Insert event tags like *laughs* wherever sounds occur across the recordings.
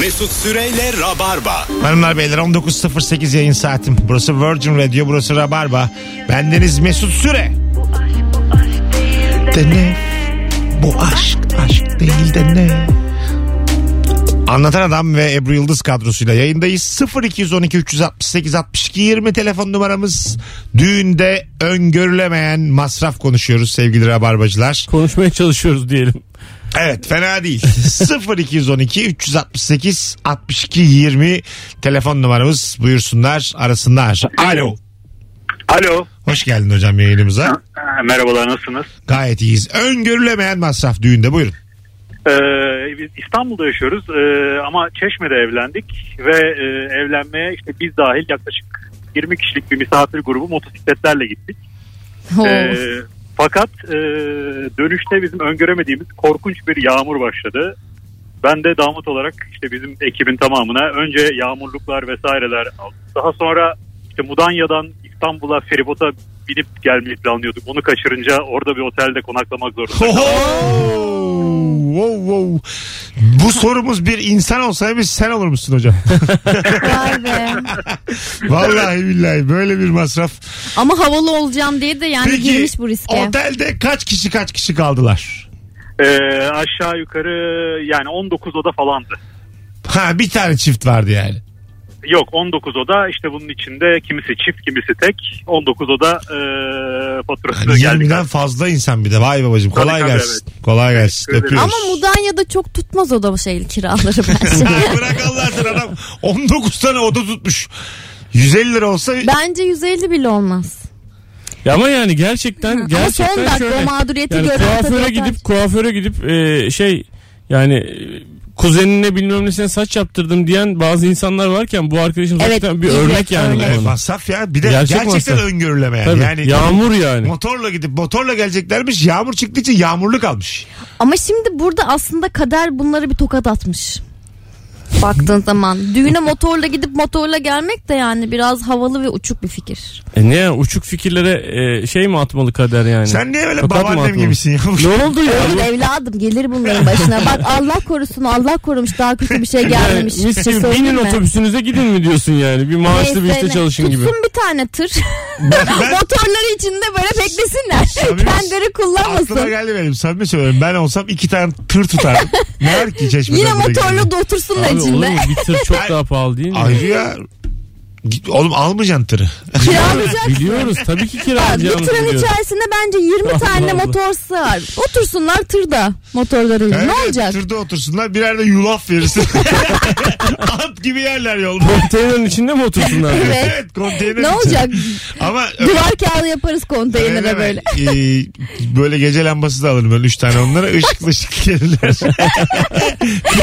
Mesut Süreyle Rabarba. Hanımlar beyler 19.08 yayın saatim. Burası Virgin Radio, burası Rabarba. Bendeniz Mesut Süre. De ne? Bu aşk, aşk değil de ne? Anlatan Adam ve Ebru Yıldız kadrosuyla yayındayız. 0212 368 62 20 telefon numaramız. Düğünde öngörülemeyen masraf konuşuyoruz sevgili Rabarbacılar. Konuşmaya çalışıyoruz diyelim. Evet fena değil. 0212 368 62 20 telefon numaramız buyursunlar arasınlar. Alo. Alo. Hoş geldin hocam yayınımıza. Ha, Merhabalar nasılsınız? Gayet iyiyiz. Öngörülemeyen masraf düğünde buyurun. Ee, biz İstanbul'da yaşıyoruz ee, ama Çeşme'de evlendik ve e, evlenmeye işte biz dahil yaklaşık 20 kişilik bir misafir grubu motosikletlerle gittik. Oo. Ee, fakat e, dönüşte bizim öngöremediğimiz korkunç bir yağmur başladı. Ben de damat olarak işte bizim ekibin tamamına önce yağmurluklar vesaireler aldım. Daha sonra işte Mudanya'dan İstanbul'a feribota binip gelmeyi planlıyorduk. Onu kaçırınca orada bir otelde konaklamak zorunda. Wow, wow. Bu sorumuz bir insan olsaydı sen olur musun hocam? Vay be. *laughs* Vallahi billahi böyle bir masraf. Ama havalı olacağım diye de yani Peki girmiş bu riske. otelde kaç kişi kaç kişi kaldılar? Ee, aşağı yukarı yani 19 oda falandı. Ha bir tane çift vardı yani. Yok 19 oda işte bunun içinde kimisi çift kimisi tek 19 oda e, faturası Yani geldi. 20'den fazla insan bir de. Vay babacığım Tabii, kolay tabii, gelsin. Kolay gelsin. Ederim. Öpüyoruz. Ama Mudanya'da çok tutmaz o da bu şey kiraları bence. *laughs* Bırak Allah aşkına adam 19 tane oda tutmuş. 150 lira olsa bence 150 bile olmaz. Ya ama yani gerçekten Ama gerçekten son dakika şöyle. o mağduriyeti yani kuaföre tabii gidip kuaföre gidip e, şey yani kuzenine bilmem nesine saç yaptırdım diyen bazı insanlar varken bu arkadaşım Evet, zaten bir iyi, örnek yani bu Evet, konuda. masraf ya. Bir de Gerçek gerçekten masraf. öngörülemeyen. Tabii, Yani yağmur yani. Motorla gidip motorla geleceklermiş. Yağmur çıktığı için yağmurlu kalmış. Ama şimdi burada aslında kader bunları bir tokat atmış. Baktığın zaman düğüne motorla gidip motorla gelmek de yani biraz havalı ve uçuk bir fikir. E ne uçuk fikirlere e, şey mi atmalı kader yani? Sen niye böyle Tokat babaannem gibisin ya? Ne oldu ya? Olur evladım gelir bunların başına. Bak Allah korusun Allah korumuş daha kötü bir şey gelmemiş. Yani mis şey gibi binin mi? otobüsünüze gidin mi diyorsun yani? Bir maaşlı bir işte çalışın gibi. Tutsun bir tane tır. ben- Motorları içinde böyle beklesinler. Kendileri Aklıma kullanmasın. geldi benim. Samimi söylüyorum. Ben olsam iki tane tır tutardım. ne var ki çeşmeden Yine motorla da otursunlar Abi olur içinde. mu? Bir tır çok *laughs* daha pahalı değil mi? Ayrı ya. Oğlum almayacaksın tırı. Kiralayacaksın. *laughs* Biliyoruz tabii ki Bak, bir kiralayacağımızı tırın biliyoruz. içerisinde bence 20 Allah tane Allah. motor sığar. Otursunlar tırda motorlarıyla. Evet, ne olacak? Tırda otursunlar. Birer de yulaf verirsin. *laughs* At gibi yerler yolda. Konteynerin içinde mi otursunlar? Evet. evet konteyner Ne için. olacak? Ama Duvar kağıdı yaparız konteynere Evet, böyle. Ee, böyle gece lambası da alırım böyle üç tane onlara ışıklı ışıklı gelirler. *laughs*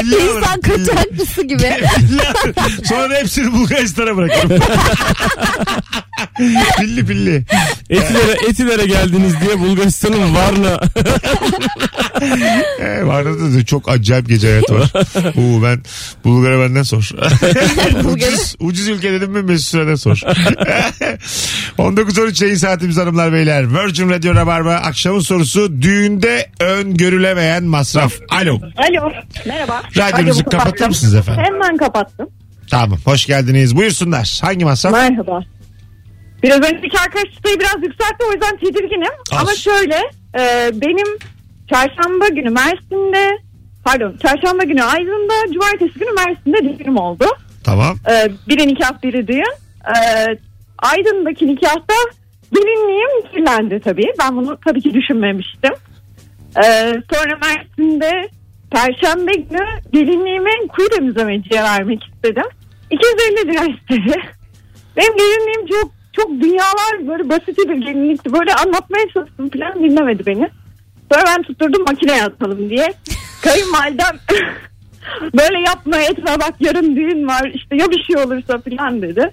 alırım. İnsan pilli. kaçakçısı gibi. Alırım. Sonra da hepsini Bulgaristan'a bırakırım. *laughs* pilli pilli. Etilere, etilere geldiniz diye Bulgaristan'ın Varna *laughs* Ee, Varna'da da çok acayip gece hayatı var. *laughs* Oo, ben Bulgar'a benden sor. ucuz, ucuz ülke dedim mi Mesut Süre'den sor. 19-13 yayın saatimiz hanımlar beyler. Virgin Radio Rabarba akşamın sorusu düğünde öngörülemeyen masraf. Alo. Alo. Merhaba. Radyonuzu kapatır kapattım. mısınız efendim? Hemen kapattım. Tamam hoş geldiniz. Buyursunlar. Hangi masraf? Merhaba. Biraz önceki arkadaş çıtayı biraz yükseltti o yüzden tedirginim. Az. Ama şöyle e, benim çarşamba günü Mersin'de pardon çarşamba günü Aydın'da cumartesi günü Mersin'de düğünüm oldu. Tamam. E, biri nikah biri düğün. E, Aydın'daki nikahta gelinliğim kirlendi tabii. Ben bunu tabii ki düşünmemiştim. E, sonra Mersin'de Perşembe günü gelinliğimi kuyu temizlemeciye vermek istedim. 250 lira istedi. Benim gelinliğim çok çok dünyalar böyle basit bir gelinlikti. Böyle anlatmaya çalıştım falan dinlemedi beni. Sonra ben tutturdum makineye atalım diye. *laughs* Kayınvalidem *laughs* böyle yapma etme bak yarın düğün var işte ya bir şey olursa falan dedi.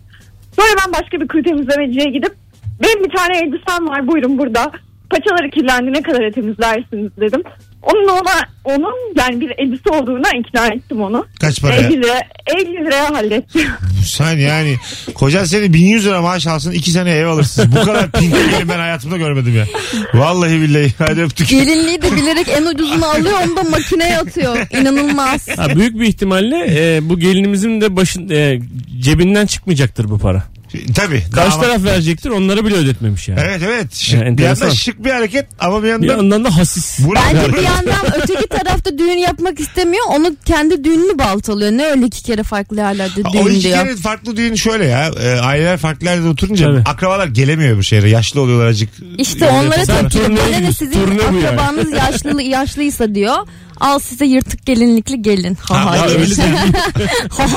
Sonra ben başka bir kuyu temizlemeciye gidip benim bir tane elbisem var buyurun burada. Paçaları kirlendi ne kadar temizlersiniz dedim. Onun ona onun yani bir elbise olduğuna ikna ettim onu. Kaç para? 50 lira 50 liraya hallettim. *laughs* Sen yani kocan seni 1100 lira maaş alsın 2 sene ev alırsın. Bu kadar pinti gelin ben hayatımda görmedim ya. Vallahi billahi. Hadi öptük. Gelinliği de bilerek en ucuzunu *laughs* alıyor onu da makineye atıyor. İnanılmaz. Ha, büyük bir ihtimalle e, bu gelinimizin de başın e, cebinden çıkmayacaktır bu para. Tabii. Karşı taraf verecektir onları bile ödetmemiş yani. Evet evet. Şık, Yani bir enteresan. yandan şık bir hareket ama bir Bir yandan yandan da hasis. Bence bir yandan *laughs* öteki tarafta düğün yapmak istemiyor. Onu kendi düğününü baltalıyor. Ne öyle iki kere farklı yerlerde O düğün iki diyor. kere farklı düğün şöyle ya. E, aileler farklı yerde oturunca Tabii. akrabalar gelemiyor bu şehre. Yaşlı oluyorlar acık. İşte Yol onlara yapası- Sen tepki turneye Bana ne gidiyorsun, sizin turne bu yani. akrabanız yaşlı, yaşlıysa diyor. Al size yırtık gelinlikli gelin. Ha Ha, ha diye. öyle *laughs* ha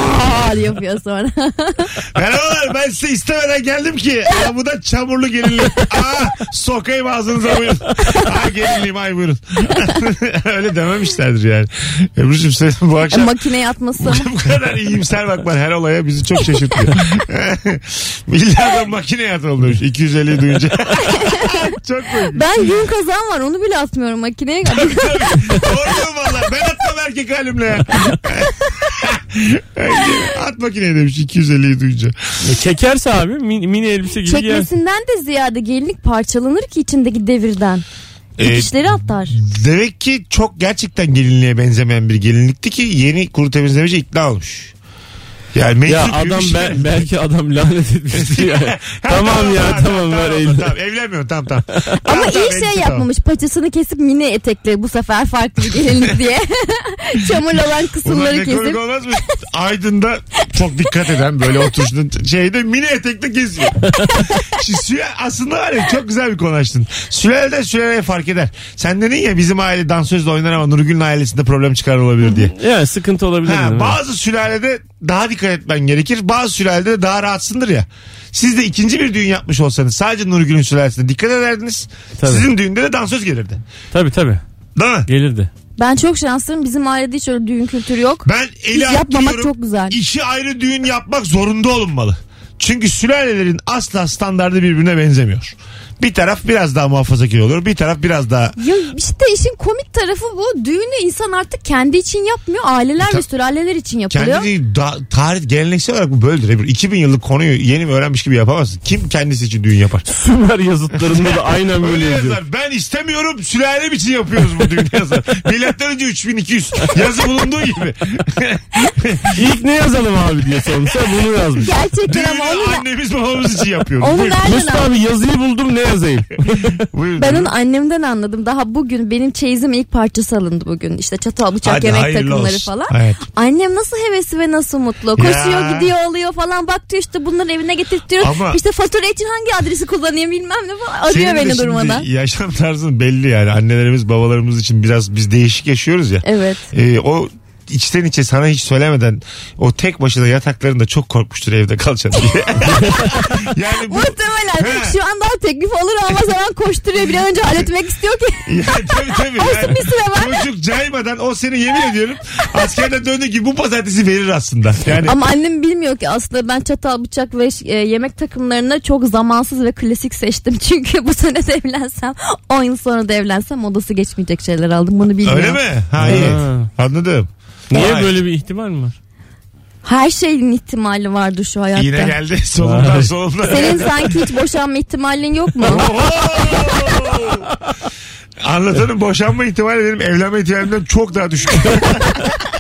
ha diye yapıyor sonra. *laughs* Merhabalar ben size istemeden geldim ki. Ya bu da çamurlu gelinlik. Aa, sokayım ağzınıza buyurun. Aa, gelinliğim ay buyurun. *laughs* Öyle dememişlerdir yani. Ebru'cum sen bu akşam Makineye atması. bu kadar iyimser bakman her olaya bizi çok şaşırtıyor. Milyardan makineye atılmış 250'yi duyunca. Çok komik. Ben gün kazan var onu bile atmıyorum makineye. *laughs* Doğru diyorum valla. Ben atmam erkek halimle ya. At makineye demiş 250'yi duyunca. E, çekerse abi mini, mini elbise gibi. Çekmesinden de ziyade gelinlik parçalanır ki içindeki devirden. Ee, Dikişleri atar. Demek ki çok gerçekten gelinliğe benzemeyen bir gelinlikti ki yeni kuru temizlemeci ikna olmuş. Yani Ya meczup adam şey. be- belki adam lanet etmiştir *laughs* ya. *laughs* tamam ya tamam, ver elini. Tamam, evlenmiyorum tamam tamam. *laughs* Ama Tamam, tamam, iyi şey yapmamış. Paçasını kesip mini etekle bu sefer farklı bir gelinlik diye. Çamur olan Ulan kısımları ne komik kesip. olmaz mı? Aydın'da çok dikkat eden böyle oturuşunda şeyde mini etekle geziyor. Şimdi aslında var ya çok güzel bir konu açtın. Sülaleden sülaleye fark eder. Sen dedin ya bizim aile dansözle oynar ama Nurgül'ün ailesinde problem çıkar olabilir diye. Yani sıkıntı olabilir. Ha, bazı sülalede daha dikkat etmen gerekir. Bazı sülalede de daha rahatsındır ya. Siz de ikinci bir düğün yapmış olsanız sadece Nurgül'ün sülalesine dikkat ederdiniz. Tabii. Sizin düğünde de dansöz gelirdi. Tabii tabii. Değil mi? Gelirdi. Ben çok şanslıyım. Bizim ailede hiç öyle düğün kültürü yok. Ben eli Hiç yapmamak çok güzel. İşi ayrı düğün yapmak zorunda olunmalı. Çünkü sülalelerin asla standardı birbirine benzemiyor. Bir taraf biraz daha muhafazakar olur. Bir taraf biraz daha Ya işte işin komik tarafı bu. Düğünü insan artık kendi için yapmıyor. Aileler Ta- ve sülaleler için yapılıyor. kendi değil, da, tarih geleneksel olarak bu böyledir. Ebru. 2000 yıllık konuyu yeni mi öğrenmiş gibi yapamazsın. Kim kendisi için düğün yapar? *laughs* Sümer yazıtlarında da aynen böyle Öyle yazıyor. yazar. Ben istemiyorum sülalem için yapıyoruz bu düğünü yazar. Milattan önce 3200 yazı bulunduğu gibi. *laughs* İlk ne yazalım abi diye sormuşsa bunu yazmış. Gerçekten ama Düğünü onu, annemiz babamız için yapıyoruz. onu Buyurun. nereden Mesut abi yazıyı buldum ne yazayım? *laughs* Buyurun. Ben onu annemden anladım. Daha bugün benim çeyizim ilk parçası alındı bugün. İşte çatal bıçak Hadi, yemek hayırlı takımları olsun. falan. Evet. Annem nasıl hevesli ve nasıl mutlu. Koşuyor Ya. gidiyor alıyor falan. Bak diyor işte bunları evine getirtiyor. Ama- İşte fatura için hangi adresi kullanayım bilmem ne falan. Arıyor Senin de beni şimdi durmadan. Yaşam tarzın belli yani. Annelerimiz babalarımız için biraz biz değişik yaşıyoruz ya. Evet. Ee, o içten içe sana hiç söylemeden o tek başına yataklarında çok korkmuştur evde kalacaksın diye. *laughs* yani bu Muhtemelen He. şu an daha teklif olur ama zaman koşturuyor. Bir an önce halletmek istiyor ki. *laughs* yani, tabii tabii. Olsun Yani, bir süre var. çocuk caymadan o seni yemin ediyorum askerden döndüğü gibi bu pazartesi verir aslında. Yani Ama annem bilmiyor ki aslında ben çatal bıçak ve e, yemek takımlarını çok zamansız ve klasik seçtim. *laughs* Çünkü bu sene de evlensem 10 yıl sonra da evlensem odası geçmeyecek şeyler aldım. Bunu bilmiyor. öyle mi? Ha, iyi. Ha. Anladım. Niye Vay. böyle bir ihtimal mi var? Her şeyin ihtimali vardır şu hayatta. Yine geldi solundan solundan. Senin sanki hiç boşanma ihtimalin yok mu? *laughs* Anlatanın boşanma ihtimali benim evlenme ihtimalimden çok daha düşük. *laughs*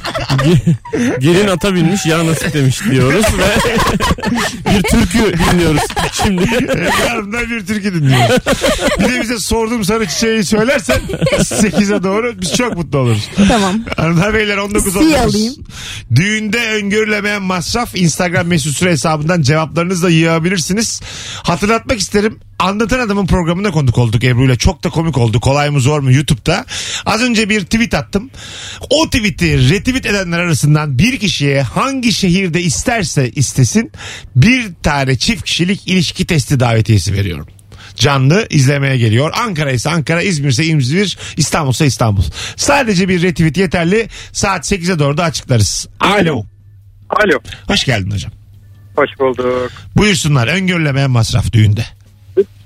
Gelin ata binmiş ya nasip demiş diyoruz ve bir türkü dinliyoruz şimdi. Yarından bir türkü dinliyoruz. Bir de bize sorduğum sarı çiçeği söylersen 8'e doğru biz çok mutlu oluruz. tamam. Hanımlar beyler 19 Si 19. alayım. Düğünde öngörülemeyen masraf Instagram mesut süre hesabından cevaplarınızla yığabilirsiniz. Hatırlatmak isterim. Anlatan Adam'ın programında konuk olduk Ebru ile. Çok da komik oldu. Kolay mı zor mu YouTube'da. Az önce bir tweet attım. O tweet'i retweet edenler arasından bir kişiye hangi şehirde isterse istesin bir tane çift kişilik ilişki testi davetiyesi veriyorum canlı izlemeye geliyor. Ankara ise Ankara, İzmir ise İzmir, İstanbul ise İstanbul. Sadece bir retweet yeterli. Saat 8'e doğru da açıklarız. Alo. Alo. Hoş geldin hocam. Hoş bulduk. Buyursunlar öngörülemeyen masraf düğünde.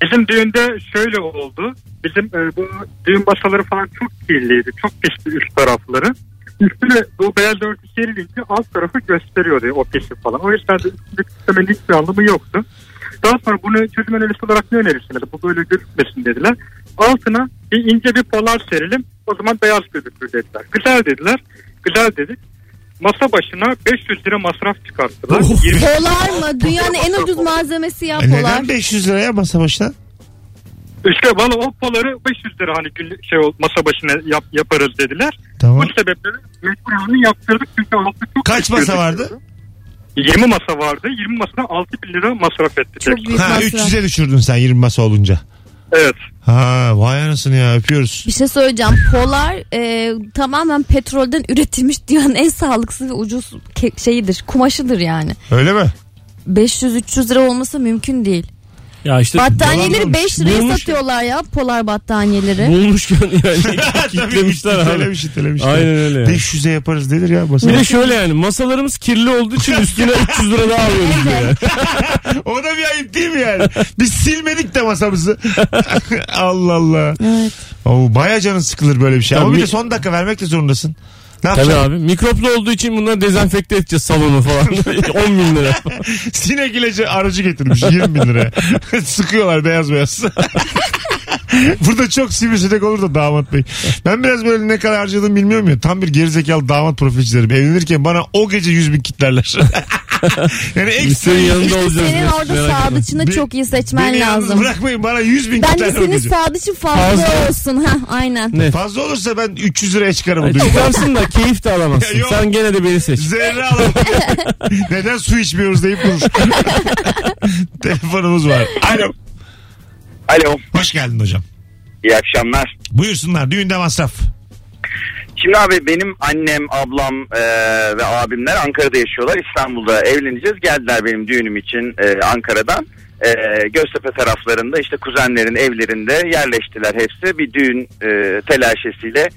Bizim düğünde şöyle oldu. Bizim e, bu düğün masaları falan çok kirliydi. Çok pisti üst tarafları. Üstüne bu beyaz örtü serilince alt tarafı gösteriyordu o pisi falan. O yüzden de üstünde kütlemenin hiçbir anlamı yoktu. Daha sonra bunu çözüm önerisi olarak ne önerirsin dedi. Bu böyle gözükmesin dediler. Altına bir ince bir polar serelim. O zaman beyaz gözükür dediler. Güzel dediler. Güzel dedik. Masa başına 500 lira masraf çıkarttılar. 20 Polar mı? Dünyanın en ucuz malzemesi ya E polar. neden 500 liraya masa başına? İşte valla o poları 500 lira hani günlük şey ol- masa başına yap, yaparız dediler. Tamam. Bu sebeple mecbur halini yaptırdık çünkü altı çok Kaç masa gözüküyordu. vardı? 20 masa vardı. 20 masadan 6 bin lira masraf etti. Çok büyük Ha masraf. 300'e düşürdün sen 20 masa olunca. Evet. Ha vay anasını ya öpüyoruz. Bir şey söyleyeceğim. Polar e, tamamen petrolden üretilmiş dünyanın en sağlıksız ve ucuz ke- şeyidir. Kumaşıdır yani. Öyle mi? 500-300 lira olması mümkün değil. Ya işte Battaniyeleri dolanmamış. 5 liraya Bulmuş. satıyorlar ya polar battaniyeleri. bulmuşken yani *laughs* kitlemişler abi. itelemiş itelemişler. Aynen öyle. yani. 500'e yaparız denir ya masa. Bir de şöyle yani masalarımız kirli olduğu için üstüne 300 lira daha alıyoruz yani. *laughs* o da bir ayıp değil mi yani? Biz silmedik de masamızı. *laughs* Allah Allah. Evet. Oo, baya canın sıkılır böyle bir şey. Ama Tabii. bir de son dakika vermek de zorundasın. Ne Tabii yapacaksın? abi mikroplu olduğu için bunları dezenfekte edeceğiz salonu falan. *laughs* 10 bin lira. *laughs* Sinek ilacı aracı getirmiş 20 bin lira. *laughs* Sıkıyorlar beyaz beyaz. *laughs* Burada çok sivrisinek olur da damat bey. Ben biraz böyle ne kadar harcadığımı bilmiyorum ya. Tam bir gerizekalı damat çizerim. Evlenirken bana o gece 100 bin kitlerler. *laughs* yani Biz ekstra senin yanında İşte olacağız. senin Merak orada etme. sadıçını Be- çok iyi seçmen Beni yalnız lazım. bırakmayın bana 100 bin Bence kitlerler o senin gece. sadıçın fazla, Fazla. olsun. ha aynen. Ne? Fazla olursa ben 300 liraya çıkarım o Ay, düğünden. Çıkarsın da keyif de alamazsın. *laughs* Yok. Sen gene de beni seç. Zerre alalım. Neden su içmiyoruz deyip durur. Telefonumuz var. Alo. Alo. Hoş geldin hocam. İyi akşamlar. Buyursunlar düğünde masraf. Şimdi abi benim annem, ablam e, ve abimler Ankara'da yaşıyorlar. İstanbul'da evleneceğiz. Geldiler benim düğünüm için e, Ankara'dan. E, Göztepe taraflarında işte kuzenlerin evlerinde yerleştiler hepsi. Bir düğün e, telaşesiyle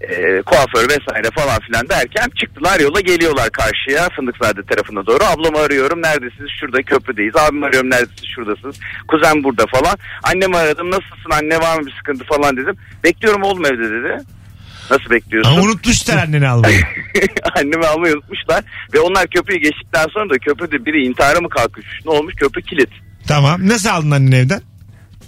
e, kuaför vesaire falan filan derken çıktılar yola geliyorlar karşıya Fındıkzade tarafına doğru. Ablamı arıyorum neredesiniz? Şurada köprüdeyiz. Abimi arıyorum neredesiniz? Şuradasınız. Kuzen burada falan. Annemi aradım nasılsın anne var mı bir sıkıntı falan dedim. Bekliyorum oğlum evde dedi. Nasıl bekliyorsun? Ama unutmuşlar anneni almayı. *laughs* Annemi almayı unutmuşlar. Ve onlar köprüyü geçtikten sonra da köprüde biri intihara mı kalkmış? Ne olmuş? Köprü kilit. tamam. Nasıl aldın anneni evden?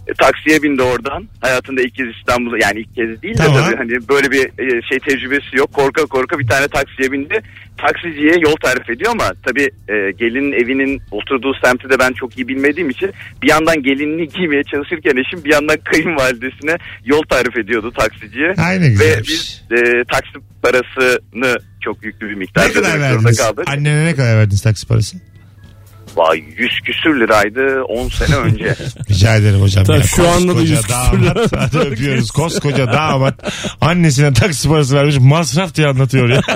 E, taksiye bindi oradan. Hayatında ilk kez İstanbul'a yani ilk kez değil de Tamam. tabii hani böyle bir e, şey tecrübesi yok. Korka korka bir tane taksiye bindi. Taksiciye yol tarif ediyor ama tabii e, gelinin evinin oturduğu semti de ben çok iyi bilmediğim için bir yandan gelinliği giymeye çalışırken eşim bir yandan kayınvalidesine yol tarif ediyordu taksiciye. Ay ne Ve güzelmiş. biz e, taksi parasını çok yüklü bir miktar Ne kadar verdiniz? kaldık. Annene ne kadar verdiniz taksi parası? Vay 100 küsür liraydı 10 sene önce. *laughs* Rica ederim hocam. Tabii ya. şu anda da Koskoca yüz küsür damat. lira. *laughs* Öpüyoruz. Koskoca damat annesine taksi parası vermiş. Masraf diye anlatıyor ya. *laughs*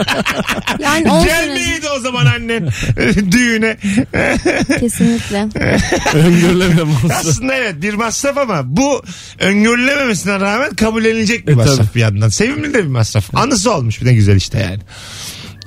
Yani 10 sene Gelmeydi o zaman annen düğüne. kesinlikle. Öngörülemem. Aslında evet bir masraf ama bu öngörülememesine rağmen kabullenilecek bir E, masraf tabii. bir yandan. Sevimli de bir masraf. Anısı olmuş bir de güzel işte yani.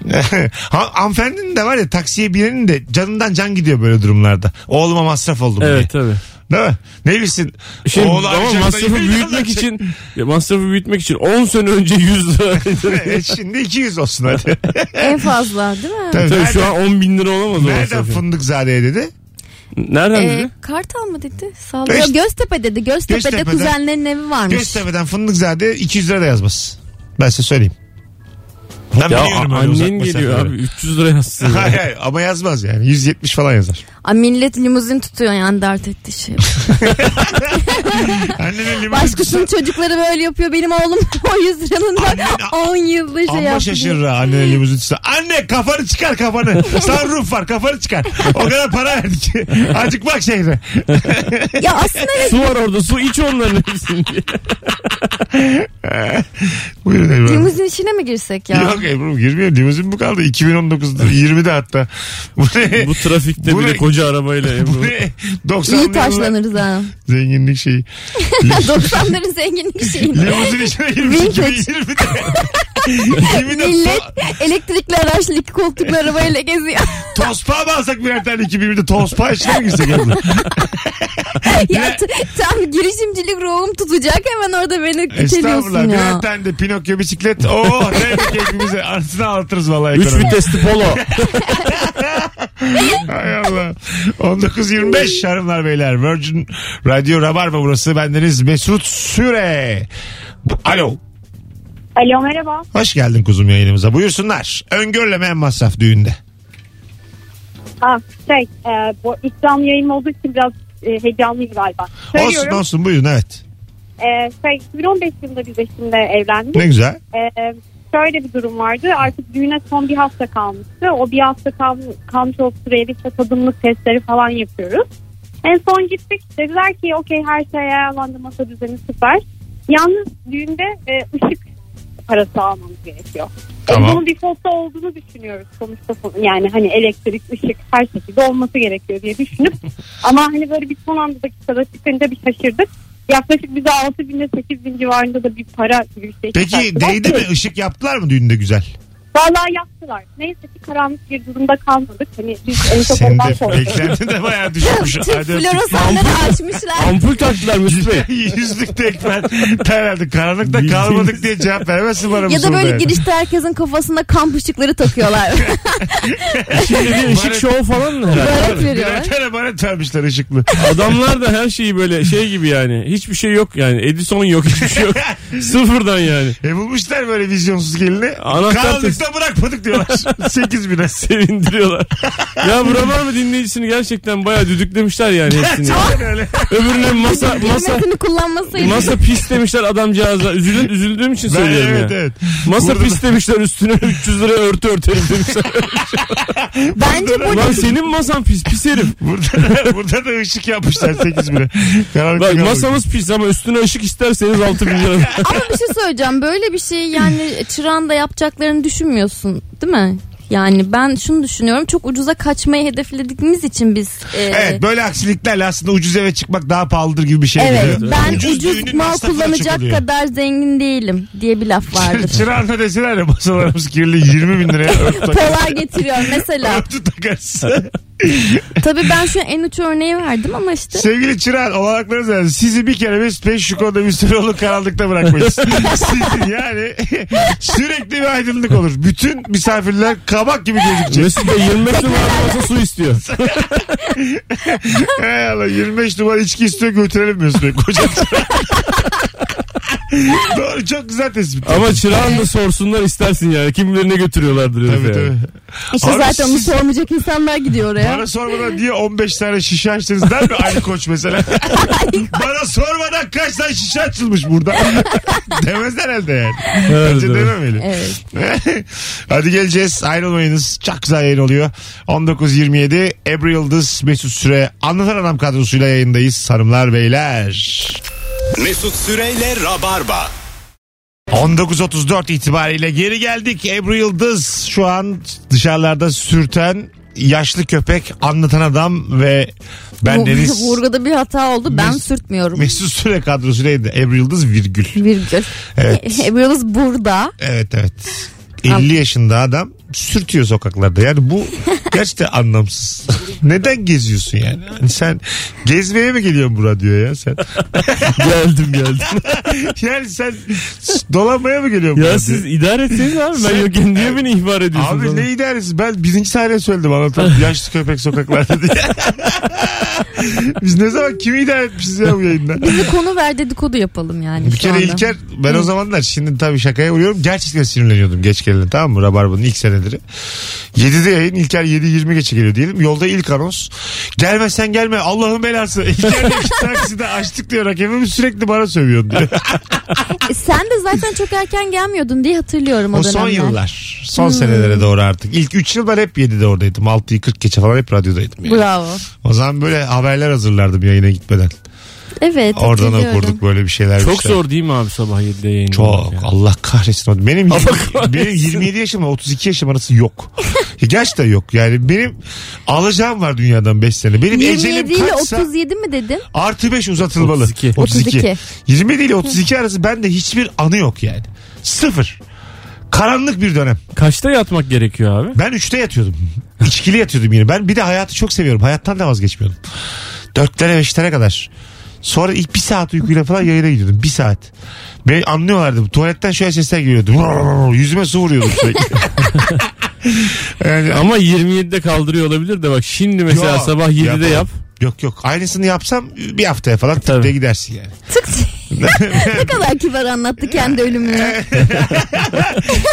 *laughs* ha, hanımefendinin de var ya taksiye binenin de canından can gidiyor böyle durumlarda. Oğluma masraf oldum Evet diye. tabii. Değil mi? Ne bilsin? Şimdi Oğlu ama masrafı büyütmek için ya masrafı büyütmek için 10 sene önce 100 lira. *laughs* Şimdi 200 olsun hadi. en fazla değil mi? Tabii, Tabii şu nereden- an 10 bin lira olamaz o Nereden masraf. Fındıkzade'ye dedi? Nereden Ee, dedi? Kartal mı dedi? Sağ Göz- Göztepe dedi. Göztepe'de Göztepe'den- kuzenlerin evi varmış. Göztepe'den Fındıkzade 200 lira da yazmaz. Ben size söyleyeyim. Ben Ya biliyorum öyle uzak annen geliyor mesafeleri. abi 300 lira yazsın. ya. Hayır, hayır ama yazmaz yani. 170 falan yazar. Ay, millet limuzin tutuyor yani dert ettiği şey. *laughs* Annenin limonu Başkasının çocukları böyle yapıyor. Benim oğlum *laughs* o 100 liranın. Annen- 10 yılda şey Amma yaptı. şaşırır ha annenin limuzin tutsa. Anne kafanı çıkar kafanı. Sunroof var kafanı çıkar. O kadar para verdik. Azıcık bak şehre. Ya aslında *laughs* evet. su var orada su iç onların hepsini. Buyurun Ebru Hanım. Limuzin içine mi girsek ya? Yok Ebru girmiyor. Limuzin mi kaldı? 2019'da 20'de *laughs* hatta. Bu ne? Bu trafikte Bu bir ne? koca arabayla Bu Ebru. ne? 90'lı İyi taşlanırız ha. zenginlik şeyi. *laughs* 90'ların zenginlik şeyini. Limuzin içine girmiş Vintage. 2020'de. 20'de Millet elektrikli araçlı iki koltuklu arabayla geziyor. *laughs* tospa mı alsak birer tane 2020'de tospa içine mi girsek Ebru? ya t- tam girişimcilik ruhum tutacak hemen orada beni Estağfurullah. iteliyorsun Birer ya. tane de Pinokyo bisiklet. Oo ne be keyfimize. Anasını anlatırız vallahi. Üç ekonomi. vitesli polo. *laughs* Hay Allah. 19.25 hanımlar beyler. Virgin Radio Rabarba burası. Bendeniz Mesut Süre. Alo. Alo merhaba. Hoş geldin kuzum yayınımıza. Buyursunlar. Öngörülemeyen masraf düğünde. Ha, şey e, bu İslam yayın olduğu için biraz e, heyecanlıyım galiba. Olsun Söylüyorum. olsun buyurun evet. E, şey, 2015 yılında biz eşimle evlendik. Ne güzel. E, şöyle bir durum vardı. Artık düğüne son bir hafta kalmıştı. O bir hafta kal, kalmış o süreye işte tadımlık testleri falan yapıyoruz. En son gittik. Dediler ki okey her şey ayarlandı masa düzeni süper. Yalnız düğünde e, ışık parası almamız gerekiyor. E, Tamam. bunun bir foto olduğunu düşünüyoruz sonuçta. Yani hani elektrik, ışık her şekilde olması gerekiyor diye düşünüp *laughs* ama hani böyle bir son anda dakikada çıkınca bir şaşırdık. Yaklaşık bize 6 bin ile 8 bin civarında da bir para gibi bir şey Peki çıkarttılar. değdi mi? Işık yaptılar mı düğünde güzel? Vallahi yaptılar. Neyse ki karanlık bir durumda kalmadık. Hani biz en çok Sen ondan de beklentin de bayağı düşmüş. Hadi öptük. floresanları açmışlar. Ampul taktılar Mesut Bey. *laughs* Yüzlük tekmen. Herhalde karanlıkta kalmadık diye cevap veremezsin bana bu Ya da soruda böyle yani. girişte herkesin kafasında kamp ışıkları takıyorlar. *laughs* Şimdi bir ışık Baret- şovu falan mı herhalde? Baret veriyorlar. Birer tane baret vermişler ışıklı. Adamlar da her şeyi böyle şey gibi yani. Hiçbir şey yok yani. Edison yok hiçbir şey yok. *laughs* Sıfırdan yani. E bulmuşlar böyle vizyonsuz gelini. Anahtar Karanlıkta bırakmadık diyorlar. *laughs* 8 bine. Sevindiriyorlar. ya bu Rabarba dinleyicisini gerçekten bayağı düdüklemişler yani hepsini. Aynen öyle. Öbürüne masa masa kullanmasaydı. masa pis demişler adamcağıza. Üzülün, üzüldüğüm için Ben, söylüyorum evet ya. evet. Masa Burada pis demişler üstüne 300 lira örtü örtelim demişler. *laughs* Bence bu Lan senin masan pis pis herif. Burada, burada da ışık yapmışlar 8 bine. Karanlıkta Bak kaldık. masamız pis ama üstüne ışık isterseniz 6 bin lira. Ama bir şey söyleyeceğim. Böyle bir şey yani çırağında yapacaklarını düşünmüyorsun değil mi? Yani ben şunu düşünüyorum. Çok ucuza kaçmayı hedeflediğimiz için biz... e, Evet böyle aksiliklerle aslında ucuz eve çıkmak daha pahalıdır gibi bir şey. Evet geliyor. ben Ucuz ucuz, mal kullanacak oluyor. kadar zengin değilim diye bir laf vardır. *laughs* Çırağına deseler ya masalarımız kirli 20 bin liraya. Polar getiriyor mesela. *laughs* Örtü takarız. *laughs* *laughs* Tabii ben şu en uç örneği verdim ama işte. Sevgili Çırağan olanaklarınız yani sizi bir kere Mesut Bey şu konuda bir süre olur karanlıkta bırakmayız. *laughs* Sizi yani *laughs* sürekli bir aydınlık olur. Bütün misafirler kabak gibi gözükecek. Mesut Bey 25 numara masa su istiyor. Hay Allah 25 numara içki istiyor götürelim Mesut Bey. Koca. *laughs* Doğru çok güzel tespit. Ama çırağın da sorsunlar istersin yani. Kim bilir ne götürüyorlardır Tabii herife tabii. yani. İşte Abi zaten onu siz- sormayacak insanlar gidiyor oraya. Bana sormadan niye 15 tane şişe açtınız der mi Ali Koç mesela? *laughs* Bana sormadan kaç tane şişe açılmış burada? *laughs* Demez herhalde yani. Evet, Bence evet. dememeli. Evet. Hadi geleceğiz ayrılmayınız. Çok güzel yayın oluyor. 19.27 Ebru Yıldız Mesut Süre Anlatan Adam kadrosuyla yayındayız hanımlar beyler. Mesut Süreyle Rabarba. 19.34 itibariyle geri geldik. Ebru Yıldız şu an dışarılarda sürten yaşlı köpek anlatan adam ve ben Deniz *laughs* Vurguda bir hata oldu. Ben Mes- sürtmüyorum. Mesut Süre kadrosuyla Ebru Yıldız virgül. Virgül. Evet. *laughs* Ebru Yıldız burada. Evet evet. 50 yaşında adam sürtüyor sokaklarda. Yani bu *laughs* gerçekten anlamsız. *laughs* Neden geziyorsun yani? Hani sen gezmeye mi geliyorsun bu radyoya ya sen? *laughs* geldim geldim. *laughs* yani sen dolanmaya mı geliyorsun bu ya radyoya? siz idare etseniz abi ben yokken niye beni ihbar ediyorsunuz? Abi ona? ne idaresi? Ben birinci saniye söyledim anlatan yaşlı köpek sokaklarda diye. Biz ne zaman kimi idare etmişiz ya bu yayında? Bizi konu ver dedikodu yapalım yani Bir şu kere anda. İlker ben o zamanlar şimdi tabii şakaya vuruyorum. Gerçekten sinirleniyordum geç gelene tamam mı? Rabarba'nın ilk seneleri. 7'de yayın İlker 7.20 geçe geliyor diyelim. Yolda ilk anons. Gelmezsen gelme Allah'ın belası. *laughs* İlker diyor ki takside açtık diyor rakibimiz sürekli bana sövüyorsun *laughs* diyor. E, sen de zaten çok erken gelmiyordun diye hatırlıyorum o, o son dönemler. yıllar. Son senelere doğru artık. İlk 3 yıl ben hep 7'de oradaydım. 6'yı 40 geçe falan hep radyodaydım. Yani. Bravo. O zaman böyle haberler hazırlardım yayına gitmeden. Evet. Oradan hatırlıyorum. okurduk böyle bir şeyler. Çok işte. zor değil mi abi sabah 7'de yayınlamak Çok. ya? Allah kahretsin. Benim, Allah yirmi- kahretsin. benim 27 yaşımla 32 yaşım arası yok. Ya Gerçekten yok. Yani benim alacağım var dünyadan 5 sene. Benim 27 ecelim ile kaçsa 37 mi dedin? artı 5 uzatılmalı. 32. 32. 27 ile 32 arası bende hiçbir anı yok yani. Sıfır. Karanlık bir dönem. Kaçta yatmak gerekiyor abi? Ben 3'te yatıyordum. İçkili yatıyordum yine. Ben bir de hayatı çok seviyorum. Hayattan da vazgeçmiyordum. 4'lere 5'lere kadar. Sonra ilk bir saat uykuyla falan yayına gidiyordum. Bir saat. Beni anlıyorlardı. Tuvaletten şöyle sesler geliyordu. *laughs* Yüzüme su vuruyordum sürekli. *laughs* yani, Ama 27'de kaldırıyor olabilir de bak şimdi mesela Yok, sabah 7'de yapamam. yap. Yok yok. Aynısını yapsam bir haftaya falan tıkta gidersin yani. Tık. Ne *laughs* kadar kibar anlattı kendi ölümünü.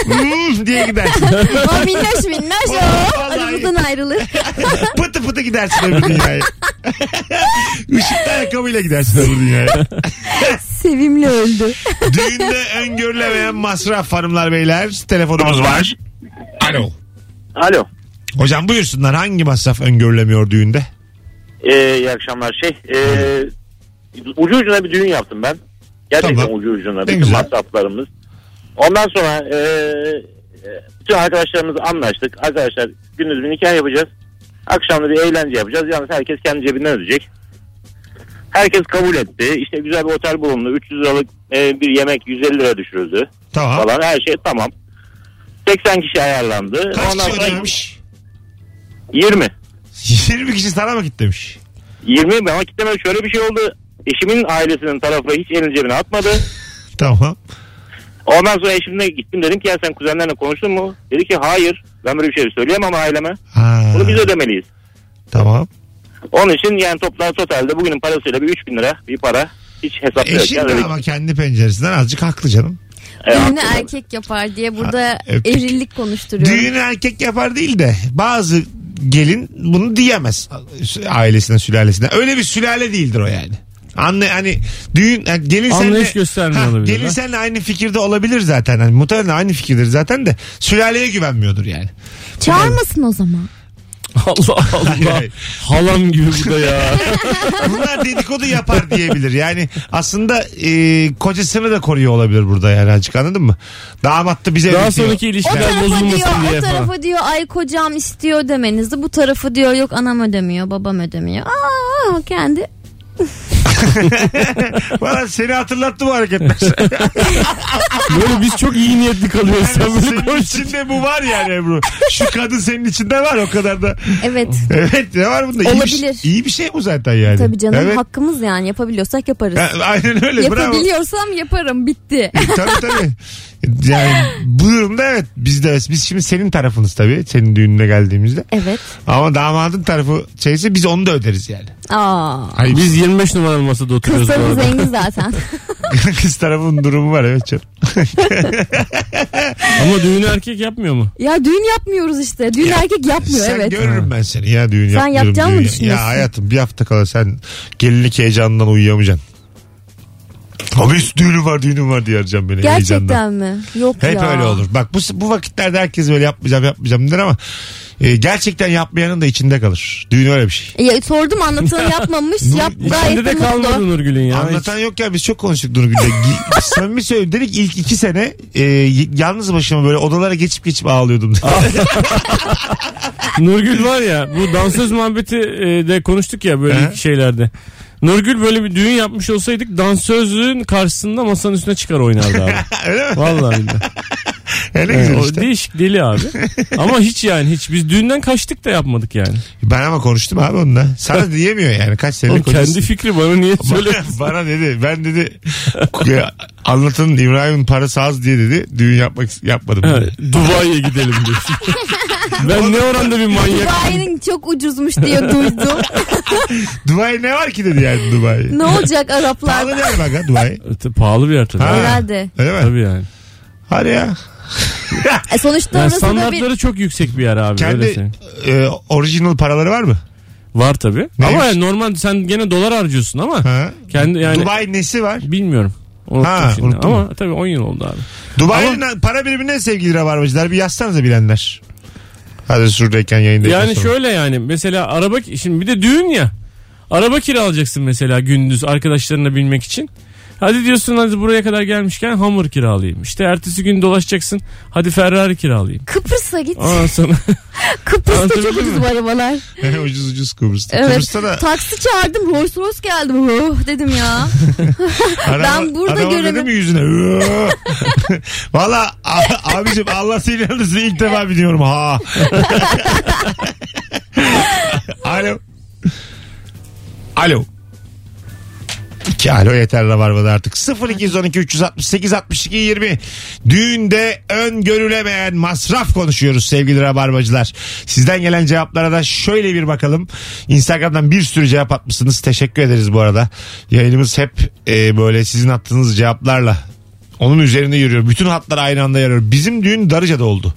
Hmm diye gidersin. o minnoş minnoş o. Vallahi. Aramızdan ayrılır. *laughs* pıtı pıtı gidersin öbür dünyaya. *laughs* Işıklı ayakkabıyla gidersin öbür dünyaya. Sevimli öldü. Düğünde öngörülemeyen masraf hanımlar beyler. Telefonumuz var. Alo. Alo. Hocam buyursunlar hangi masraf öngörülemiyor düğünde? Ee, iyi akşamlar. Şey, e, ucu ucuna bir düğün yaptım ben. Gerçekten Tamam. ucu ucuna. Bütün güzel. masraflarımız. Ondan sonra e, e, bütün arkadaşlarımızla anlaştık. Arkadaşlar gündüz bir nikah yapacağız. Akşam da bir eğlence yapacağız. Yalnız herkes kendi cebinden ödeyecek. Herkes kabul etti. İşte güzel bir otel bulundu. 300 liralık e, bir yemek 150 lira düşürüldü. Tamam. Falan her şey tamam. 80 kişi ayarlandı. Kaç Ondan kişi sonra ödememiş? 20. 20 *laughs* kişi sana mı gitmemiş? 20 ama kitleme şöyle bir şey oldu. Eşimin ailesinin tarafı hiç elini cebine atmadı. *laughs* Tamam. Ondan sonra eşimle gittim dedim ki ya sen kuzenlerle konuştun mu? Dedi ki hayır ben böyle bir şey söyleyemem aileme. Ha, Bunu biz ödemeliyiz. Tamam. Onun için yani toplar totalde bugünün parasıyla bir 3000 lira bir para. Hiç hesap yok. Eşin de ama kendi penceresinden azıcık haklı canım. E, Düğünü erkek yapar diye burada öptük. erillik konuşturuyorum. Düğünü erkek yapar değil de bazı gelin bunu diyemez ailesine sülalesine. Öyle bir sülale değildir o yani. Anne hani düğün yani gelin Anlayış senle, göstermiyor olabilir, Gelin ha? seninle aynı fikirde olabilir zaten. Hani muhtemelen aynı fikirdir zaten de sülaleye güvenmiyordur yani. Çağırmasın o zaman. *laughs* Allah Allah. *laughs* Halam gibi bu da ya. *laughs* Bunlar dedikodu yapar diyebilir. Yani aslında e, kocasını da koruyor olabilir burada yani azıcık anladın mı? Damat da bize Daha öğretiyor. sonraki O ilişkiler bozulmasın diyor, diye o falan. tarafa diyor ay kocam istiyor demenizi. Bu tarafı diyor yok anam ödemiyor, babam ödemiyor. Aa kendi *laughs* Valla seni hatırlattı bu hareketler. *laughs* Böyle biz çok iyi niyetli kalıyoruz. Sen Yani böyle senin konuştun. içinde bu var yani Ebru. Şu kadın senin içinde var o kadar da. evet. Evet ne var bunda? İyi bir, Olabilir. şey- iyi bir şey bu zaten yani. Tabii canım Evet. hakkımız yani yapabiliyorsak yaparız. Ha, Aynen öyle bravo. Yapabiliyorsam yaparım bitti. tabii tabii. Yani bu durumda evet biz de biz şimdi senin tarafınız tabii senin düğününe geldiğimizde. evet. Ama damadın tarafı şeyse biz onu da öderiz yani. Aa. Hayır, Biz 25 numaralı masada oturuyoruz Kız tarafı zengin zaten. *laughs* kız tarafının durumu var evet canım. *laughs* Ama düğünü erkek yapmıyor mu? ya düğün yapmıyoruz işte. Düğün erkek yapmıyor sen evet. görürüm ben seni ya düğün Sen yapmıyorum yapacağını mı düğün. düşünüyorsun? Ya hayatım bir hafta kala sen gelinlik heyecanından uyuyamayacaksın. Abi düğünüm var düğünüm var diye arayacağım beni heyecandan. Gerçekten mi? Yok Hep ya. öyle olur. Bak bu, bu vakitlerde herkes böyle yapmayacağım yapmayacağım der ama e, gerçekten yapmayanın da içinde kalır. Düğün öyle bir şey. Ya, sordum anlatanı *laughs* yapmamış. Yap gayet de mutlu. kalmadı Nurgül'ün ya. Anlatan yok ya biz çok konuştuk Nurgül'le. *laughs* Samimi söylüyorum dedik ilk iki sene e, yalnız başıma böyle odalara geçip geçip ağlıyordum. *laughs* Nurgül var ya bu dansöz muhabbeti e, de konuştuk ya böyle He. ilk şeylerde. Nurgül böyle bir düğün yapmış olsaydık dansözün karşısında masanın üstüne çıkar oynardı abi. *laughs* öyle mi? Vallahi billahi. *laughs* E, Evet, güzel o işte. değişik deli abi. Ama hiç yani hiç. Biz düğünden kaçtık da yapmadık yani. Ben ama konuştum abi onunla. Sana diyemiyor yani kaç senelik Oğlum kocası. kendi fikri bana niye söyle? Bana dedi ben dedi anlatanın İbrahim'in parası az diye dedi düğün yapmak yapmadım. dedi. Dubai'ye gidelim diyorsun. *laughs* ben ne oranda bir manyak. Dubai'nin çok ucuzmuş diye duydum. *laughs* Dubai ne var ki dedi yani Dubai. ne olacak Pahalı Araplar? bir yer bak ha Dubai. Pahalı bir yer tabii. Ha. Herhalde. Öyle mi? Tabii yani. Hadi ya. E sonuçta yani orası da bir... standartları çok yüksek bir yer abi. öyle Kendi söyleyeyim. e, original paraları var mı? Var tabii. Neymiş? Ama yani normal sen gene dolar harcıyorsun ama Ha? kendi yani Dubai nesi var? bilmiyorum. Unuttum Ha, şimdi. unuttun Ama tabii 10 yıl oldu abi. Dubai'nin para birimine sevgili rabarbacılar bir yazsanıza bilenler. Hadi şuradayken yayındayken Yani sonra. şöyle yani mesela araba şimdi bir de düğün ya. Araba kiralayacaksın mesela gündüz arkadaşlarına binmek için. Hadi diyorsun hadi buraya kadar gelmişken Hummer kiralayayım. İşte ertesi gün dolaşacaksın. Hadi Ferrari kiralayayım. Kıbrıs'a git. Ondan sonra *laughs* Kıbrıs'ta çok ucuz bu arabalar. *laughs* ucuz ucuz Kıbrıs'ta. Evet. Kıbrıs'ta da Taksi çağırdım Rolls Royce geldi. Oh dedim ya. *laughs* Adama- Ben burada göremem- dedim mi yüzüne? Valla a- abicim Allah seni inandırsın ilk defa biliyorum ha. Alo. Alo. İki alo yeter Rabarba'da artık. 0212 368 62 20. Düğünde öngörülemeyen masraf konuşuyoruz sevgili Rabarbacılar. Sizden gelen cevaplara da şöyle bir bakalım. Instagram'dan bir sürü cevap atmışsınız. Teşekkür ederiz bu arada. Yayınımız hep e, böyle sizin attığınız cevaplarla onun üzerinde yürüyor. Bütün hatlar aynı anda yarıyor. Bizim düğün Darıca'da oldu.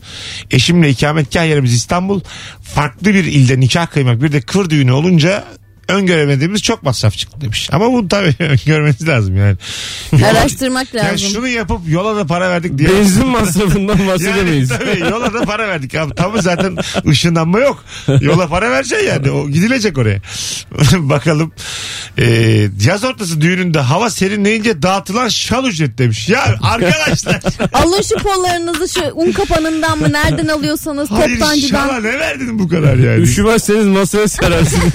Eşimle ikametgah yerimiz İstanbul. Farklı bir ilde nikah kıymak bir de kır düğünü olunca öngöremediğimiz çok masraf çıktı demiş. Ama bu tabii *laughs* öngörmeniz lazım yani. *laughs* Araştırmak Yani lazım. şunu yapıp yola da para verdik diye. benzin *laughs* masrafından Yani bahsedemeyiz. tabii yola da para verdik. Abi, tabii zaten ışınlanma yok. Yola para vereceksin yani. O gidilecek oraya. Bakalım. Ee, yaz ortası düğününde hava serinleyince dağıtılan şal ücret demiş. Ya arkadaşlar. Alın şu pollarınızı şu un kapanından mı nereden alıyorsanız hayır şala toptancıdan. ne verdin bu kadar yani? Üşümezseniz masaya serersiniz.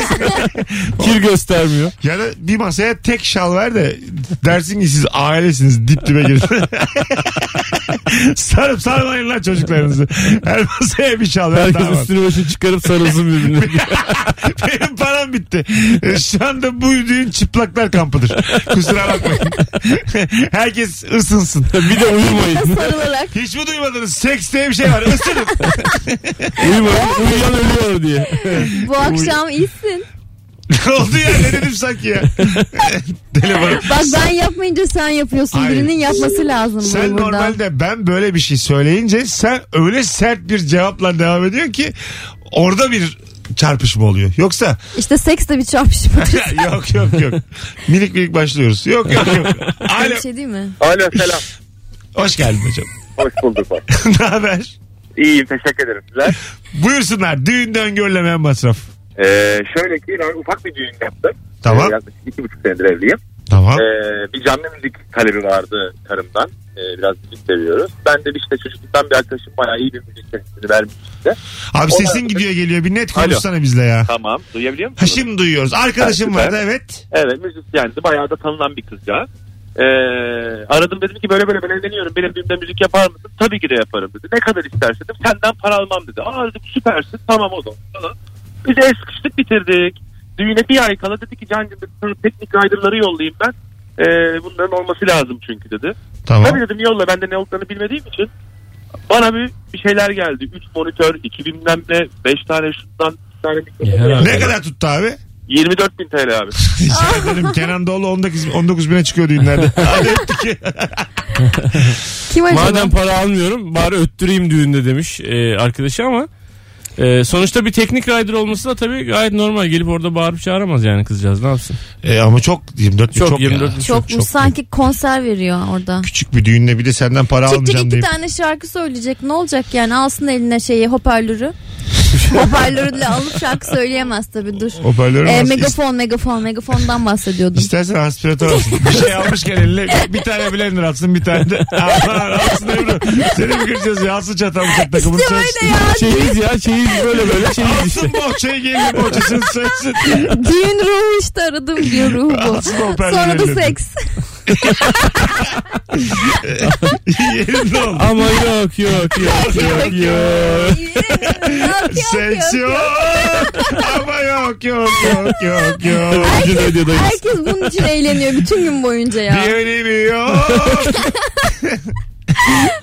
Kir göstermiyor. Ya da bir masaya tek şal ver de dersin ki siz ailesiniz dip dibe girin. *laughs* Sarıp sarmayın lan çocuklarınızı. Her masaya bir şal ver. Herkes üstünü başını çıkarıp sarılsın birbirine. *laughs* Benim param bitti. E, Şu anda bu düğün çıplaklar kampıdır. Kusura bakmayın. *laughs* Herkes ısınsın. bir de uyumayın. Sarılarak. Hiç mi duymadınız? Seks diye bir şey var. Isının. Uyumayın. Uyuyan ölüyor diye. Bu akşam iyisin. Ne *laughs* oldu ya? Ne dedim sanki ya? *laughs* Telefonu. Bak ben yapmayınca sen yapıyorsun. Hayır. Birinin yapması lazım Sen bunu normalde ben böyle bir şey söyleyince sen öyle sert bir cevapla devam ediyorsun ki orada bir çarpışma oluyor. Yoksa İşte seks de bir çarpışmadır. *laughs* yok yok yok. Minik minik başlıyoruz. Yok yok yok. Alo. Bir şey değil mi? Alo selam. Hoş geldin hocam. Hoş bulduk ne haber? İyiyim teşekkür ederim sizler. Buyursunlar. Düğünde öngörülemeyen masraf. Ee, şöyle ki ben ufak bir düğün yaptım. Tamam. Ee, yaklaşık iki buçuk senedir evliyim. Tamam. Ee, bir canlı müzik talebi vardı karımdan. Ee, biraz müzik seviyoruz. Ben de işte çocukluktan bir arkadaşım bayağı iyi bir müzik sesini vermiş işte. Abi Ona- sesin gidiyor geliyor. Bir net Alo. konuşsana bizle ya. Tamam duyabiliyor Ha musunuz? şimdi duyuyoruz. Arkadaşım Ha, vardı evet. Evet müzisyendi. Bayağı da tanınan bir kızcağız. Ee, aradım dedim ki böyle böyle ben evleniyorum. Benim düğümde müzik yapar mısın? Tabii ki de yaparım dedi. Ne kadar istersin dedim. Senden para almam dedi. Aa dedim süpersin. Tamam o zaman. Biz el sıkıştık bitirdik. Düğüne bir ay kala dedi ki Can'cım dedi, sana teknik riderları yollayayım ben. Ee, bunların olması lazım çünkü dedi. Tamam. Tabii dedim yolla ben de ne olduklarını bilmediğim için. Bana bir, bir şeyler geldi. 3 monitör, 2 bilmem ne, 5 tane şundan, 1 tane mikrofon. Ne kadar tuttu abi? 24 bin TL abi. *laughs* Rica ederim. Kenan Doğulu 19, 19 bine çıkıyor düğünlerde. *laughs* Hadi öptük. Kim acaba? Madem para almıyorum bari öttüreyim düğünde demiş e, arkadaşı ama e, sonuçta bir teknik rider olması da tabii gayet normal. Gelip orada bağırıp çağıramaz yani kızcağız ne yapsın? E, ama çok 24 bin Çok, çok, 24 ya. bin Çok, çok- sanki konser veriyor orada. Küçük bir düğünle bir de senden para Çıkacak almayacağım iki deyip. tane şarkı söyleyecek. Ne olacak yani? Alsın eline şeyi hoparlörü. *laughs* Hoparlörüyle alıp şarkı söyleyemez tabii dur. Hoparlörü Ee, nasıl- megafon megafon megafondan bahsediyordum. İstersen aspiratör alsın. *laughs* Bir şey almışken eline bir, tane blender atsın bir tane de. Aman alsın Ebru. Seni mi kıracağız ya? Alsın çatal bıçak takımını İşte öyle ya. Çeyiz ya çeyiz böyle böyle çeyiz işte. Alsın bohçayı gelin *laughs* bohçasını söylesin. Düğün ruhu işte aradığım diyor ruhu bu. Alsın hoparlörü Sonra da eline. seks. Yerinde ol. Ama yok yok yok yok yok. Seks yok. Ama yok yok yok yok yok. Radyodayız. Herkes bunun için eğleniyor bütün gün boyunca ya. Bir önemi yok. *laughs*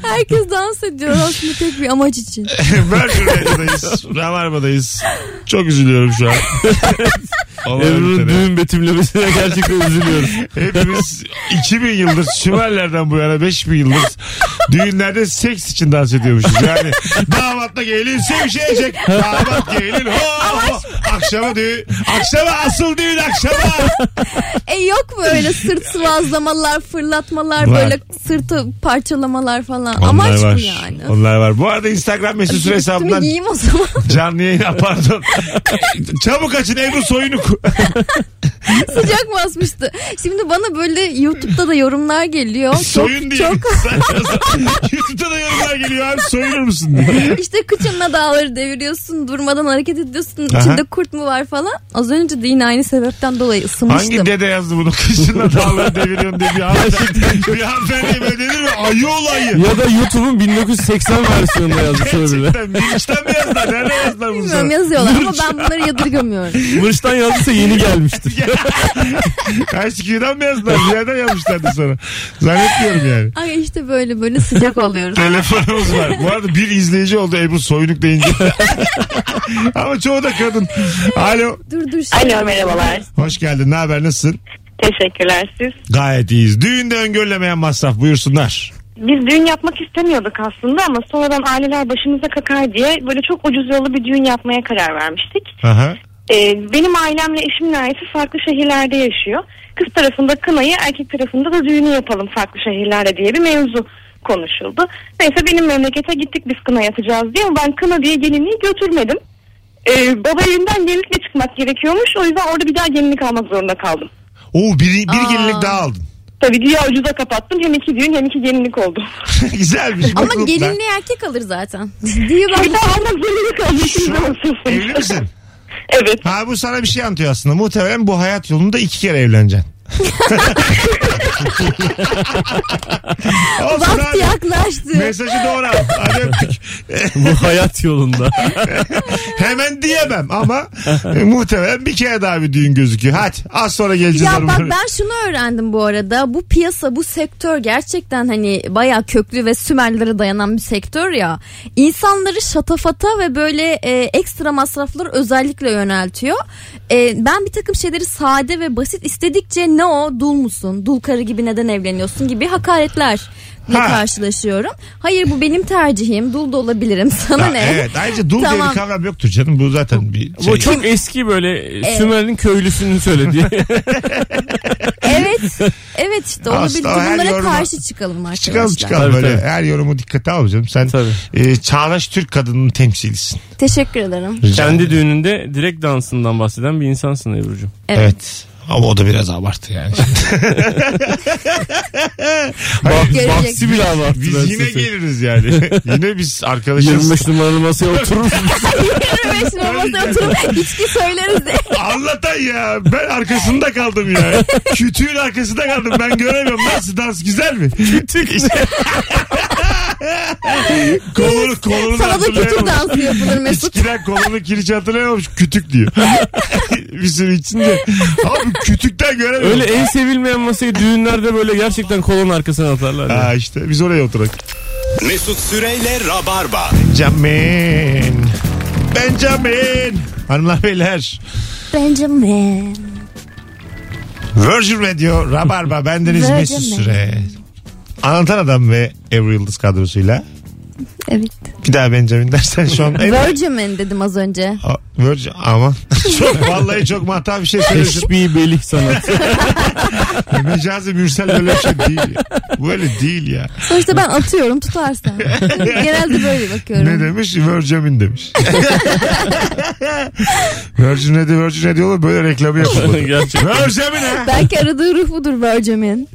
Herkes dans ediyor aslında tek bir amaç için. *laughs* Virgin Radio'dayız. Rabarba'dayız. Çok üzülüyorum şu an. *laughs* Ebru'nun düğün betimlemesine *laughs* gerçekten üzülüyoruz. Hepimiz 2000 yıldır Sümerlerden bu yana 5000 yıldır Düğünlerde seks için dans ediyormuşuz. Yani damatla gelin sevişecek. Damat gelin ho ho. Akşama düğün. Akşama asıl düğün akşama. E yok mu öyle sırt sıvazlamalar, fırlatmalar, Var. böyle sırtı parçalamalar falan. Amaç var. mı yani? Onlar var. Bu arada Instagram mesut süre Üstümü hesabından giyeyim o zaman. canlı yayına pardon. Çabuk açın Ebru soyunu. *laughs* Sıcak basmıştı. Şimdi bana böyle YouTube'da da yorumlar geliyor. Soyun çok, diye. çok *laughs* YouTube'da da yorumlar geliyor abi soyunur musun diye. işte kıçınla dağları deviriyorsun, durmadan hareket ediyorsun. Aha. İçinde kurt mu var falan. Az önce de yine aynı sebepten dolayı ısınmıştım. Hangi dede yazdı bunu? Kışınla dağları deviriyorsun diye bir *laughs* hanımefendi. bir hanımefendiye böyle denir mi? Ayı olayı. Ya da YouTube'un 1980 versiyonunda yazmış olabilir. Gerçekten Miniş'ten mi yazdılar? Nerede yazdılar bunu Bilmiyorum yazıyorlar ama ben bunları yadırgamıyorum. Mırç'tan yazdıysa yeni gelmiştir. ICQ'dan *laughs* mı yazdılar? Bir yerden yazmışlardı sana. Zannetmiyorum yani. Ay işte böyle böyle sıcak oluyoruz. Telefonumuz var. Bu arada bir izleyici oldu Ebru Soyunuk deyince. *laughs* Ama çoğu da kadın. Alo. dur dur. Şey. Alo merhabalar. Hoş geldin. Ne haber? Nasılsın? Teşekkürler siz. Gayet iyiyiz. Düğünde öngörülemeyen masraf buyursunlar. Biz düğün yapmak istemiyorduk aslında ama sonradan aileler başımıza kakar diye böyle çok ucuz yollu bir düğün yapmaya karar vermiştik. Aha. Ee, benim ailemle eşimin ailesi farklı şehirlerde yaşıyor. Kız tarafında kınayı erkek tarafında da düğünü yapalım farklı şehirlerde diye bir mevzu konuşuldu. Neyse benim memlekete gittik biz kına yapacağız diye ama ben kına diye gelinliği götürmedim. Ee, baba evinden gelinlikle çıkmak gerekiyormuş o yüzden orada bir daha gelinlik almak zorunda kaldım. Oo bir, bir Aa. gelinlik daha aldın. Tabii güya ucuza kapattım hem iki düğün hem iki gelinlik oldu. *laughs* Güzelmiş. Ama gelinliği erkek alır zaten. Diyor ben Bir daha almak an nasılsın? evli misin? Evet. Ha bu sana bir şey anlatıyor aslında. Muhtemelen bu hayat yolunda iki kere evleneceksin. *laughs* Olsun vakti abi. yaklaştı. Mesajı doğru al. Hadi öptük. Bu hayat yolunda. *laughs* Hemen diyemem ama e, muhtemelen bir kere daha bir düğün gözüküyor. Hadi az sonra geleceğiz. Ya bak ben şunu öğrendim bu arada. Bu piyasa, bu sektör gerçekten hani bayağı köklü ve Sümerlere dayanan bir sektör ya. İnsanları şatafata ve böyle e, ekstra masraflar özellikle yöneltiyor. E, ben bir takım şeyleri sade ve basit istedikçe ne o dul musun? Dul karı gibi neden evleniyorsun gibi hakaretler Ha. karşılaşıyorum. Hayır bu benim tercihim. Dul da olabilirim. *laughs* Sana Ha, ne? Evet ayrıca dul diye Tamam. bir kavram yoktur canım. Bu zaten bir şey. Bu çok eski böyle Sümer'in köylüsünün söylediği. *laughs* Evet. Evet işte Aslında olabilir. Bunlara yoruma- karşı çıkalım arkadaşlar. Çıkalım çıkalım Tabii, böyle. tabii. Her yorumu dikkate al canım. Sen Tabii. e, çağdaş Türk kadının temsilisin. Teşekkür ederim. Rica Kendi düğününde direkt dansından bahseden bir insansın Ebru'cum. Evet. Evet. Ama o da biraz abartı yani. Bak, Gelecek. Baksi bile abarttı. Biz yine size geliriz yani. *laughs* yine biz arkadaşız. 25 numaralı masaya oturur musun? 25 masaya oturup içki söyleriz de. Anlatan ya. Ben arkasında kaldım ya. Kütüğün arkasında kaldım. Ben göremiyorum. Nasıl dans güzel mi? Kütük işte. *laughs* kolunu kolunu Sana da hatırlayamamış. dansı yapılır Mesut. İçkiden kolunu kiriç hatırlayamamış. Kütük diyor. *laughs* bir sürü içince. Abi kütükten göremiyorum. Öyle en sevilmeyen masayı düğünlerde böyle gerçekten kolon arkasına atarlar. Ha işte biz oraya oturak. Mesut Süreyle Rabarba. Benjamin. Benjamin. Hanımlar beyler. Benjamin. Virgin Radio Rabarba bendeniz Virgin Mesut. Süre. Anlatan Adam ve Ebru Yıldız kadrosuyla. Evet. Bir daha Benjamin dersen şu an. *laughs* Virgin dedim az önce. A- Virgin ama *laughs* çok vallahi çok mahta bir şey söyledim. Teşbih belih sanatı. *laughs* Mecazi Mürsel böyle bir şey değil. ya. Böyle değil ya. Sonuçta ben atıyorum tutarsan. Genelde böyle bakıyorum. Ne demiş? Virgin demiş. Virgin Radio Virgin Radio olur böyle reklamı yapılmadı. Gerçekten. Virgin ha? Belki aradığı ruh budur Virgin'in.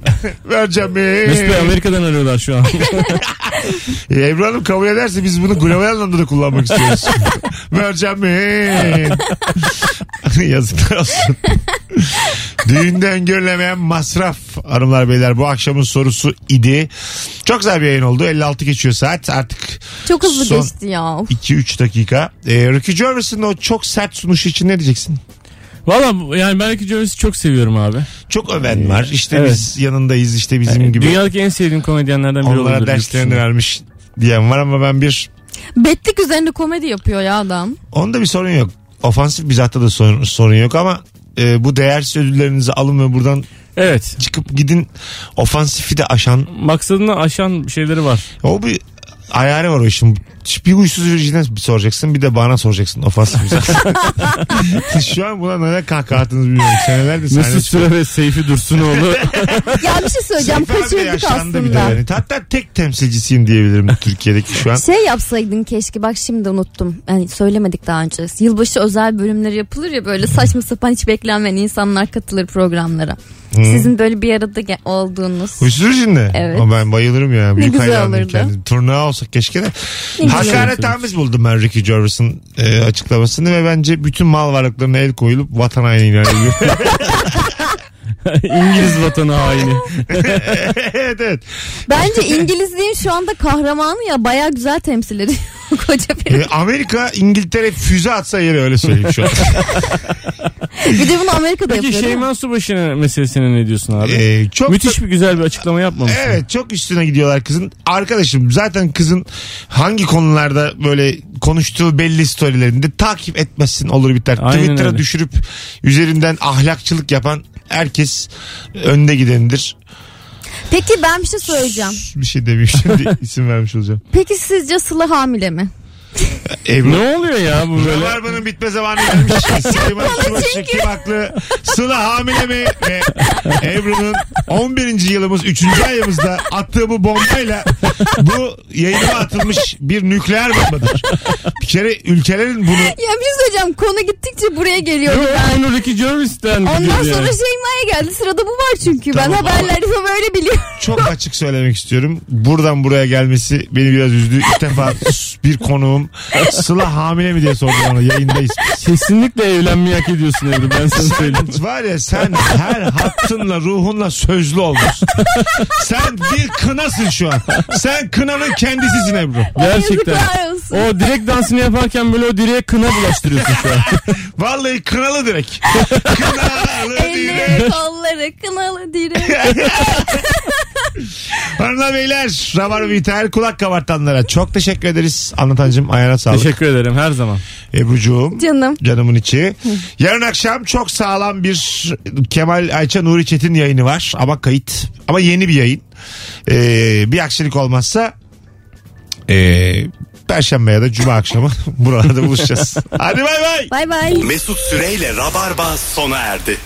Virgin. Mesut Bey Amerika'dan arıyorlar şu an. Ebru Hanım kabul ederse biz bunu global anlamda da kullanmak istiyoruz. *laughs* Virgin. *laughs* Yazıklar olsun. Düğünde öngörülemeyen masraf hanımlar beyler bu akşamın sorusu idi. Çok güzel bir yayın oldu. 56 geçiyor saat artık Çok hızlı Son- geçti ya. Of. 2-3 dakika. Ee, Ricky Gervais'in o çok sert sunuşu için ne diyeceksin? Valla yani belki Joyce'i çok seviyorum abi. Çok öven var. İşte Evet. biz yanındayız işte bizim gibi. Dünyadaki en sevdiğim komedyenlerden biri Onlara olabilir. derslerini yurt dışında. vermiş diyen var ama ben bir Betlik üzerinde komedi yapıyor ya adam. onda bir sorun yok. Ofansif bizatta da sorun, sorun yok ama e, bu değersiz ödüllerinizi alın ve buradan Evet. Çıkıp gidin ofansifi de aşan. Maksadını aşan şeyleri var. O bir ayarı var o işin. Bir uysuz virjine soracaksın bir de bana soracaksın ofansif. *laughs* Şu an buna neden kahkaha attınız bilmiyorum. Senelerde sahne Mesut Süre ve Seyfi Dursunoğlu. *laughs* Ya bir şey söyleyeceğim de kaçırdık yaşandı bir de aslında. yani. Hatta tek temsilcisiyim diyebilirim Türkiye'deki şu an. Şey yapsaydın keşke bak şimdi unuttum. Yani söylemedik daha önce. Yılbaşı özel bölümleri yapılır ya böyle saçma sapan hiç beklenmeyen insanlar katılır programlara. Sizin böyle bir arada ge- olduğunuz. Huysuz virjinde. Evet. Ama ben bayılırım ya. Büyük güzel hayranım olurdu. kendim. Turnuva olsak keşke de. Ne güzel Hakaret tamiz buldum ben Ricky Gervais'ın e, açıklamasını ve bence bütün mal varlıklarına el koyulup vatan haini ilan ediliyor. *laughs* İngiliz vatanı haini. *laughs* evet evet. Bence İngilizliğin şu anda kahramanı ya baya güzel temsil ediyor. *laughs* Koca bir. E, Amerika İngiltere füze atsa yeri öyle söyleyeyim şu an. Bir de bunu Amerika'da Peki yapıyor değil mi? Şeyman Subaşı'nın meselesine ne diyorsun abi? E, çok Müthiş bir güzel bir açıklama yapmamış. mı? Evet çok üstüne gidiyorlar kızın. Arkadaşım zaten kızın hangi konularda böyle konuştuğu belli storylerinde takip etmezsin olur biter. Aynen Twitter'a öyle. düşürüp üzerinden ahlakçılık yapan herkes önde gidenidir. Peki ben bir şey söyleyeceğim. Bir şey demeyeyim şimdi *laughs* isim vermiş olacağım. Peki sizce Sıla hamile mi? Ebru. Ne oluyor ya bu böyle? Rabarba'nın bitme zamanı gelmiş. *laughs* Süleyman Subaşı kim haklı? Sıla hamile mi? Ve Ebru'nun 11. yılımız 3. ayımızda attığı bu bombayla bu yayına atılmış bir nükleer bombadır. Bir kere ülkelerin bunu Ya söyleyeceğim. Konu gittikçe buraya geliyor. Yok Ben. onu Ricky Gervais'ten Ondan sonra yani. Şeyma'ya geldi. Sırada bu var çünkü. Tamam. Ben haberlerde böyle biliyorum. çok açık söylemek istiyorum. Buradan buraya gelmesi beni biraz üzdü. İlk defa bir konuğum Sıla hamile mi diye sordu bana yayındayız. Kesinlikle evlenmeyi hak ediyorsun Ebru ben sana söyleyeyim. Var ya sen her hattınla ruhunla sözlü olmuşsun. sen bir kınasın şu an. Sen kınanın kendisisin Ebru. Gerçekten. O direkt dansını yaparken böyle o direğe kına bulaştırıyorsun şu an. *laughs* Vallahi kınalı direkt. Kınalı Elleri direkt. kolları kınalı direk. *laughs* Hanımlar beyler Rabar Biter kulak kabartanlara çok teşekkür ederiz. Anlatancım ayağına sağlık. Teşekkür ederim her zaman. Ebru'cuğum. Canım. Canımın içi. Yarın akşam çok sağlam bir Kemal Ayça Nuri Çetin yayını var. Ama kayıt. Ama yeni bir yayın. Ee, bir aksilik olmazsa ee, Perşembe ya da Cuma akşamı *laughs* buralarda buluşacağız. *laughs* Hadi bay bay. Bay bay. Mesut Süreyle Rabarba sona erdi.